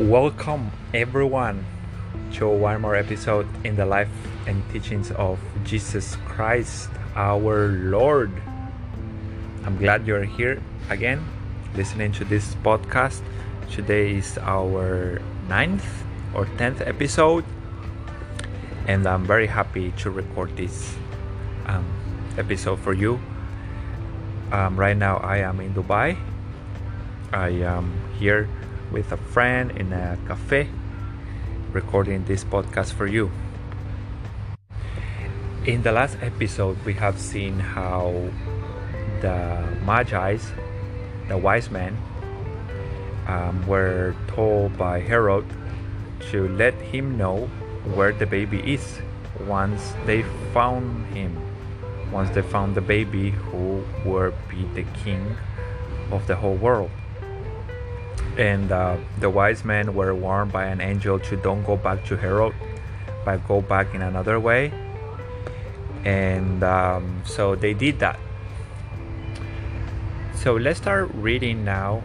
Welcome everyone to one more episode in the life and teachings of Jesus Christ our Lord. I'm glad you're here again listening to this podcast. Today is our ninth or tenth episode, and I'm very happy to record this um, episode for you. Um, right now, I am in Dubai. I am here with a friend in a cafe recording this podcast for you. In the last episode, we have seen how the Magi's, the wise men, um, were told by Herod to let him know where the baby is once they found him. Once they found the baby who would be the king of the whole world and uh, the wise men were warned by an angel to don't go back to Herod, but go back in another way. And um, so they did that. So let's start reading now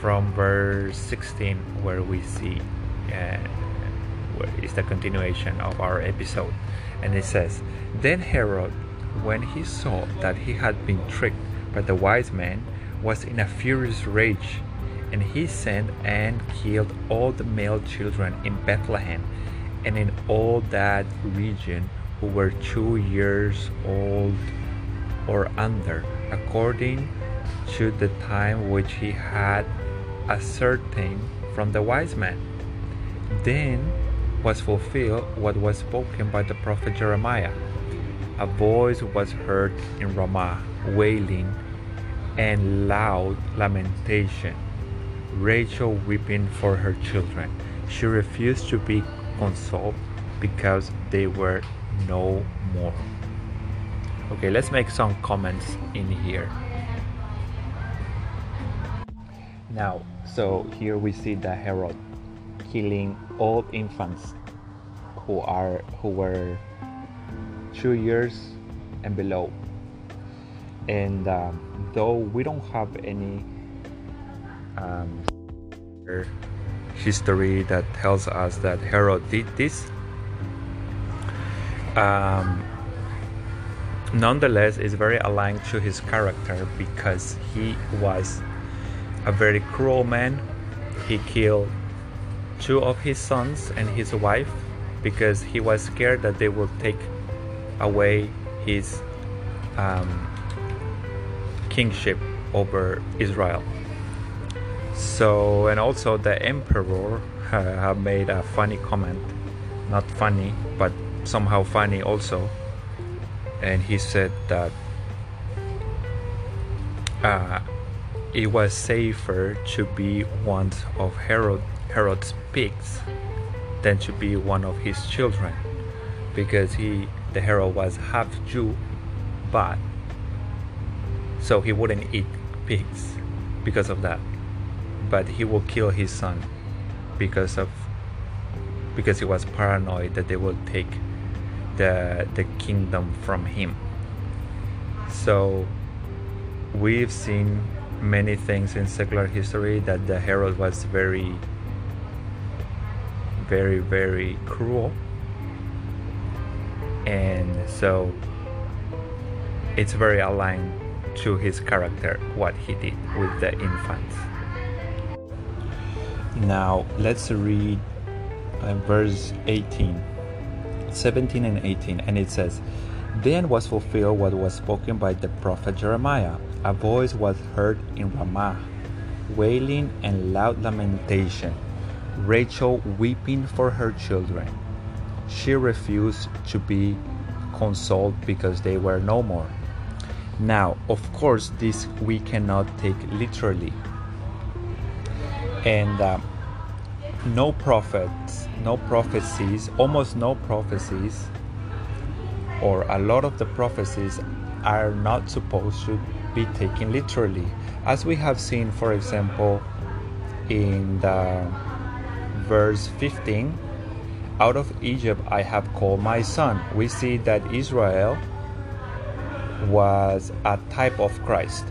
from verse 16, where we see uh, is the continuation of our episode. And it says, Then Herod, when he saw that he had been tricked by the wise men, was in a furious rage and he sent and killed all the male children in Bethlehem and in all that region who were two years old or under, according to the time which he had ascertained from the wise men. Then was fulfilled what was spoken by the prophet Jeremiah. A voice was heard in Ramah, wailing and loud lamentation Rachel weeping for her children. She refused to be consoled because they were no more. Okay, let's make some comments in here. Now, so here we see the Herod killing all infants who are who were two years and below. And um, though we don't have any um, history that tells us that Herod did this. Um, nonetheless, is very aligned to his character because he was a very cruel man. He killed two of his sons and his wife because he was scared that they would take away his um, kingship over Israel. So, and also the emperor uh, made a funny comment, not funny, but somehow funny also. And he said that uh, it was safer to be one of Herod Herod's pigs than to be one of his children, because he the Herod was half Jew, but so he wouldn't eat pigs because of that but he will kill his son because of because he was paranoid that they will take the the kingdom from him. So we've seen many things in secular history that the herod was very very very cruel. And so it's very aligned to his character what he did with the infants now let's read uh, verse 18, 17 and 18, and it says, Then was fulfilled what was spoken by the prophet Jeremiah. A voice was heard in Ramah, wailing and loud lamentation, Rachel weeping for her children. She refused to be consoled because they were no more. Now, of course, this we cannot take literally and uh, no prophets, no prophecies, almost no prophecies, or a lot of the prophecies are not supposed to be taken literally. As we have seen, for example, in the verse 15, out of Egypt I have called my son. We see that Israel was a type of Christ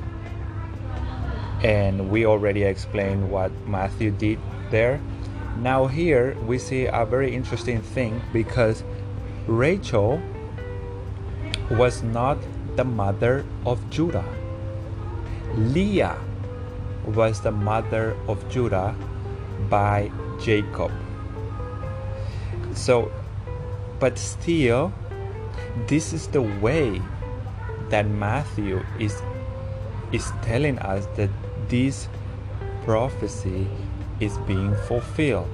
and we already explained what Matthew did there. Now, here we see a very interesting thing because Rachel was not the mother of Judah. Leah was the mother of Judah by Jacob. So, but still, this is the way that Matthew is is telling us that this prophecy is being fulfilled.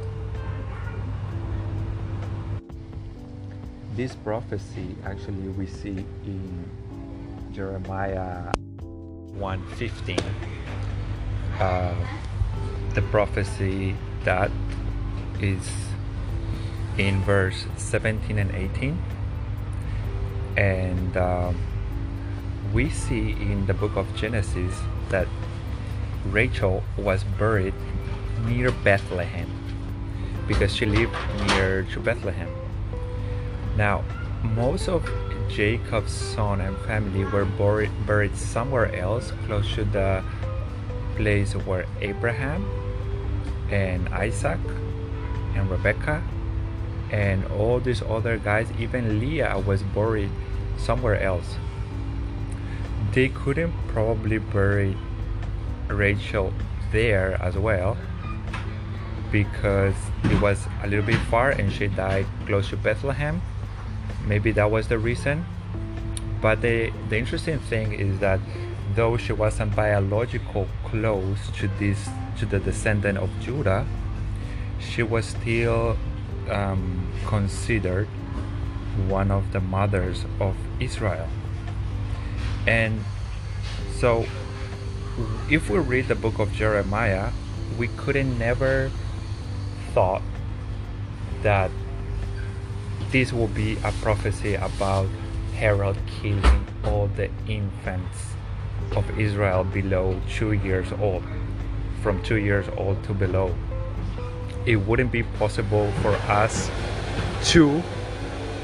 This prophecy actually we see in Jeremiah 1:15. Uh, the prophecy that is in verse 17 and 18 and um, we see in the book of Genesis that Rachel was buried near Bethlehem because she lived near to Bethlehem. Now, most of Jacob's son and family were buried, somewhere else close to the place where Abraham and Isaac and Rebecca and all these other guys, even Leah was buried somewhere else. They couldn't probably bury Rachel there as well because it was a little bit far and she died close to Bethlehem. Maybe that was the reason. But the, the interesting thing is that though she wasn't biological close to this to the descendant of Judah, she was still um, considered one of the mothers of Israel. And so, if we read the book of Jeremiah, we couldn't never thought that this will be a prophecy about Herod killing all the infants of Israel below two years old, from two years old to below. It wouldn't be possible for us to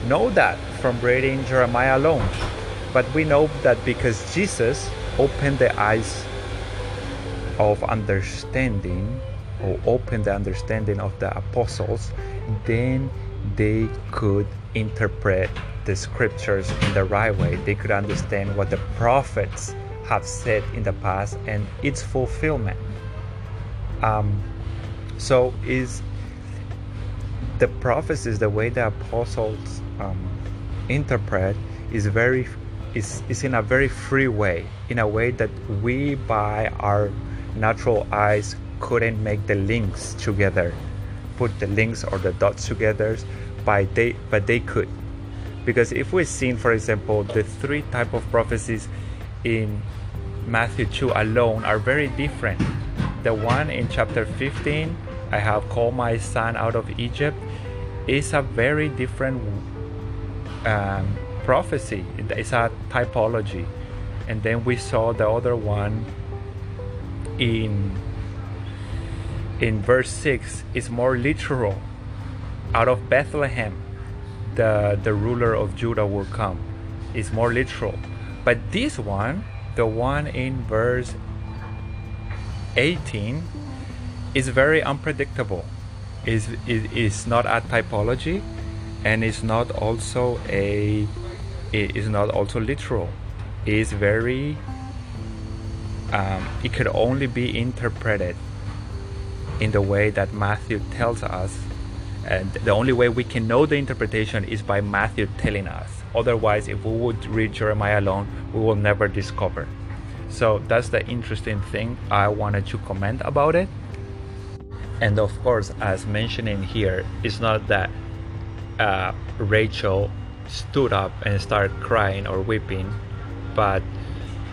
know that from reading Jeremiah alone. But we know that because Jesus opened the eyes of understanding or opened the understanding of the apostles, then they could interpret the scriptures in the right way. They could understand what the prophets have said in the past and its fulfillment. Um, so is the prophecies, the way the apostles um, interpret, is very is, is in a very free way, in a way that we by our natural eyes couldn't make the links together, put the links or the dots together, by they but they could. Because if we've seen, for example, the three type of prophecies in Matthew 2 alone are very different. The one in chapter 15, I have called my son out of Egypt, is a very different um, prophecy. It's a typology. And then we saw the other one in in verse 6 is more literal. Out of Bethlehem, the, the ruler of Judah will come. It's more literal. But this one, the one in verse 18, is very unpredictable. Is is is not a typology, and it's not also a it is not also literal. It is very um, it could only be interpreted in the way that Matthew tells us. And the only way we can know the interpretation is by Matthew telling us. Otherwise, if we would read Jeremiah alone, we will never discover. So that's the interesting thing I wanted to comment about it. And of course, as mentioning here, it's not that uh, Rachel stood up and started crying or weeping, but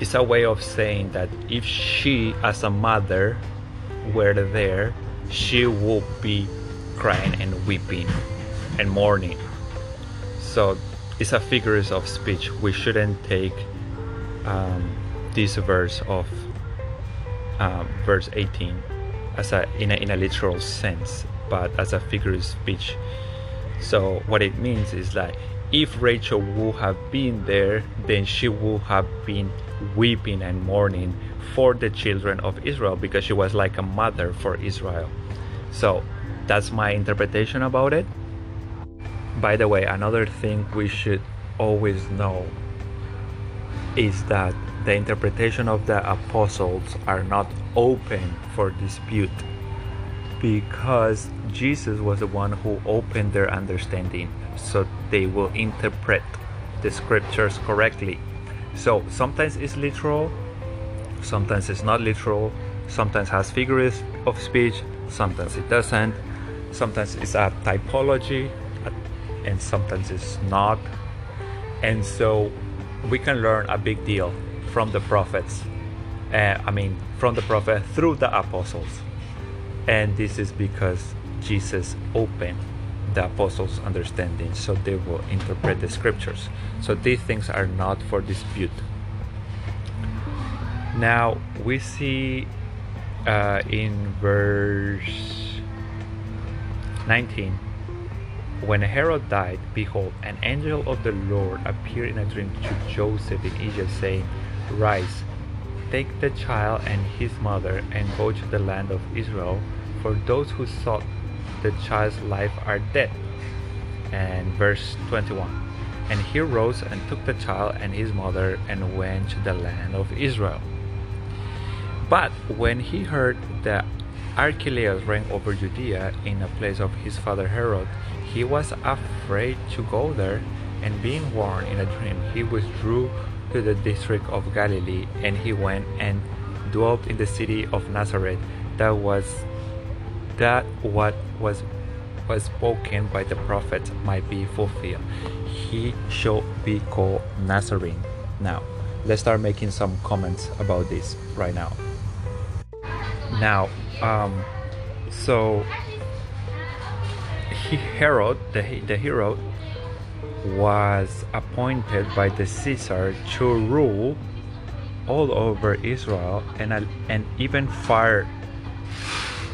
it's a way of saying that if she, as a mother, were there, she would be crying and weeping and mourning. So it's a figure of speech. We shouldn't take um, this verse of um, verse 18 as a in, a in a literal sense, but as a figure of speech. So what it means is that if Rachel would have been there, then she would have been weeping and mourning for the children of Israel because she was like a mother for Israel. So that's my interpretation about it. By the way, another thing we should always know is that the interpretation of the apostles are not open for dispute because Jesus was the one who opened their understanding so they will interpret the scriptures correctly. So sometimes it's literal, sometimes it's not literal, sometimes has figures of speech, sometimes it doesn't, sometimes it's a typology, and sometimes it's not. And so we can learn a big deal from the prophets. Uh, I mean, from the prophet through the apostles. And this is because Jesus opened the apostles' understanding so they will interpret the scriptures. So these things are not for dispute. Now we see uh, in verse 19 when Herod died, behold, an angel of the Lord appeared in a dream to Joseph in Egypt, saying, Rise, take the child and his mother, and go to the land of Israel, for those who sought the child's life are dead. And verse 21 And he rose and took the child and his mother and went to the land of Israel. But when he heard that Archelaus reigned over Judea in a place of his father Herod, he was afraid to go there, and being warned in a dream, he withdrew to the district of Galilee, and he went and dwelt in the city of Nazareth. That was that what was was spoken by the prophet might be fulfilled. He shall be called Nazarene. Now, let's start making some comments about this right now. Now, um, so he, Herod, the, the Herod, was appointed by the Caesar to rule all over Israel and, and even far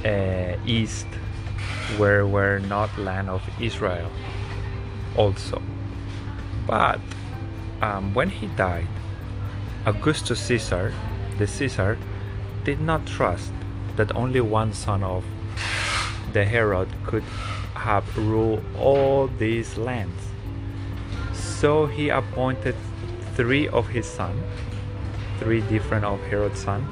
uh, east where were not land of Israel also. But um, when he died, Augustus Caesar, the Caesar, did not trust that only one son of the Herod could have ruled all these lands. So he appointed three of his sons, three different of Herod's sons,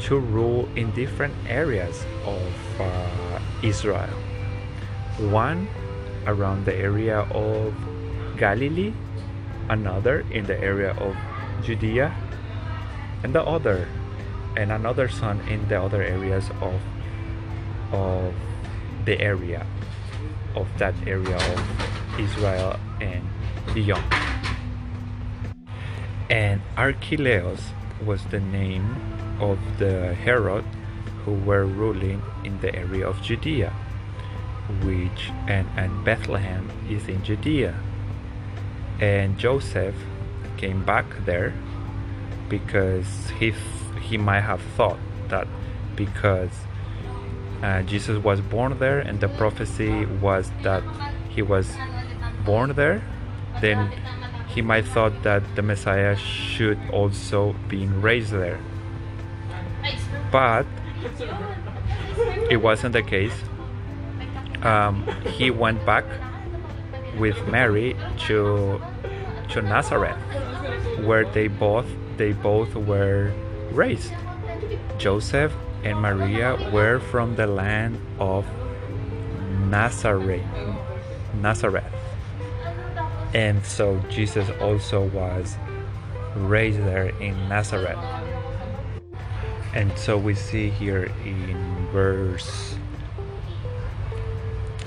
to rule in different areas of uh, Israel. One around the area of Galilee, another in the area of Judea, and the other, and another son in the other areas of of the area of that area of Israel and beyond. And Archelaus was the name of the Herod who were ruling in the area of Judea, which and, and Bethlehem is in Judea. And Joseph came back there because he he might have thought that because uh, Jesus was born there and the prophecy was that he was born there, then he might thought that the Messiah should also be raised there. But it wasn't the case. Um, he went back with Mary to to Nazareth, where they both they both were raised. Joseph and Maria were from the land of Nazareth. Nazareth. And so Jesus also was raised there in Nazareth. And so we see here in verse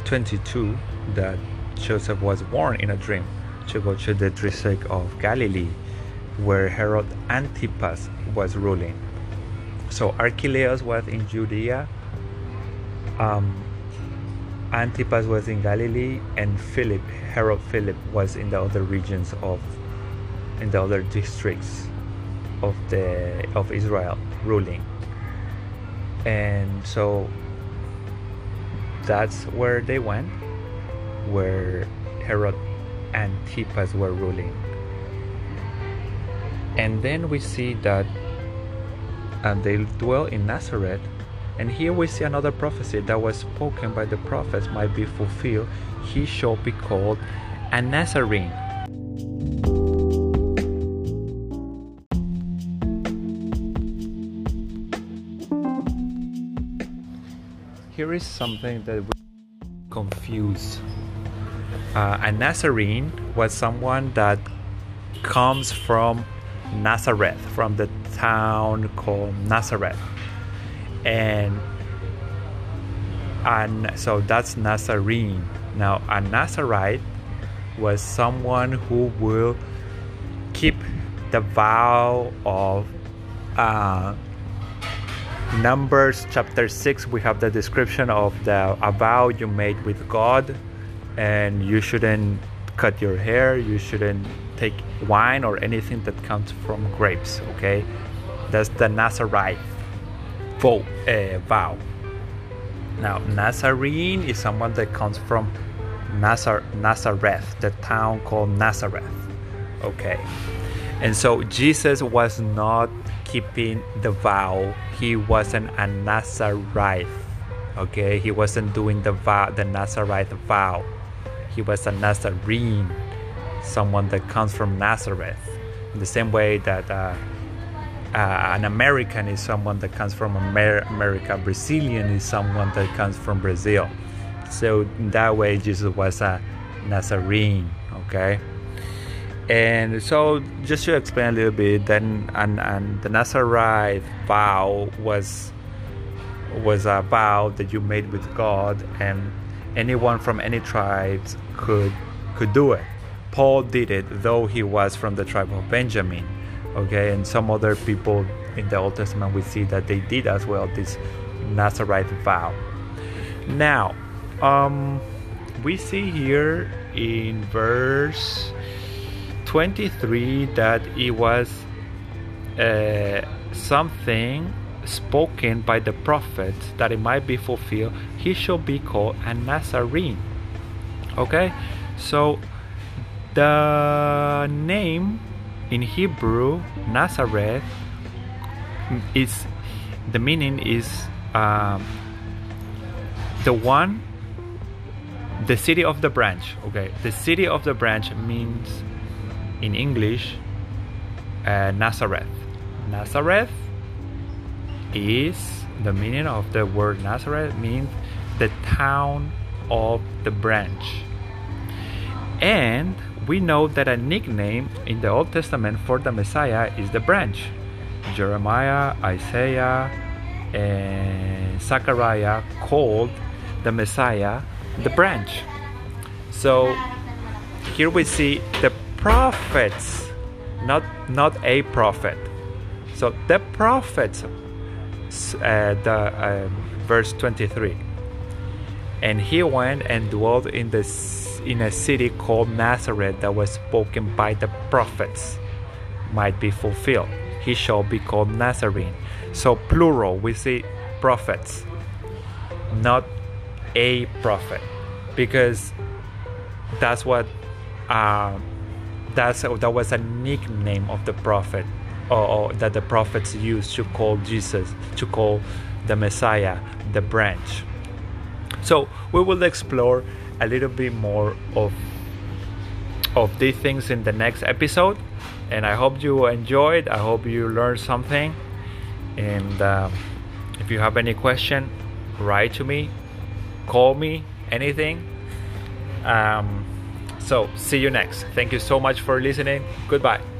22 that Joseph was born in a dream to go to the district of Galilee where Herod Antipas was ruling. So Archelaus was in Judea, um, Antipas was in Galilee, and Philip, Herod Philip, was in the other regions of, in the other districts of the of Israel ruling. And so that's where they went, where Herod Antipas were ruling. And then we see that and they dwell in Nazareth And here we see another prophecy that was spoken by the prophets might be fulfilled. He shall be called a Nazarene. Here is something that we confuse. Uh, a Nazarene was someone that comes from Nazareth, from the town called Nazareth. And and so that's Nazarene. Now a Nazarite was someone who will keep the vow of uh, Numbers chapter 6 we have the description of the a vow you made with God and you shouldn't cut your hair, you shouldn't take wine or anything that comes from grapes, okay? That's the Nazarite vow. Uh, vow. Now, Nazarene is someone that comes from Nazar- Nazareth, the town called Nazareth, okay? And so Jesus was not keeping the vow. He wasn't a Nazarite, okay? He wasn't doing the vow, the Nazarite vow he was a Nazarene, someone that comes from Nazareth. In the same way that uh, uh, an American is someone that comes from Amer- America, Brazilian is someone that comes from Brazil. So in that way, Jesus was a Nazarene. Okay. And so, just to explain a little bit, then and, and the Nazarite vow was was a vow that you made with God, and anyone from any tribes could could do it. Paul did it, though he was from the tribe of Benjamin. Okay, and some other people in the Old Testament we see that they did as well this Nazarite vow. Now, um, we see here in verse 23 that it was uh, something spoken by the prophet that it might be fulfilled, he shall be called a Nazarene. Okay, so the name in Hebrew Nazareth is the meaning is um, the one the city of the branch okay the city of the branch means in english uh, nazareth nazareth is the meaning of the word Nazareth means the town of the branch. And we know that a nickname in the Old Testament for the Messiah is the branch. Jeremiah, Isaiah, and Zechariah called the Messiah the branch. So here we see the prophets, not not a prophet. So the prophets uh, the uh, verse 23 and he went and dwelt in the in a city called Nazareth that was spoken by the prophets might be fulfilled. He shall be called Nazarene. So plural we see prophets not a prophet. Because that's what uh, that's that was a nickname of the prophet or, or that the prophets used to call Jesus, to call the Messiah, the branch. So we will explore a little bit more of of these things in the next episode, and I hope you enjoyed. I hope you learned something, and um, if you have any question, write to me, call me, anything. Um, so see you next. Thank you so much for listening. Goodbye.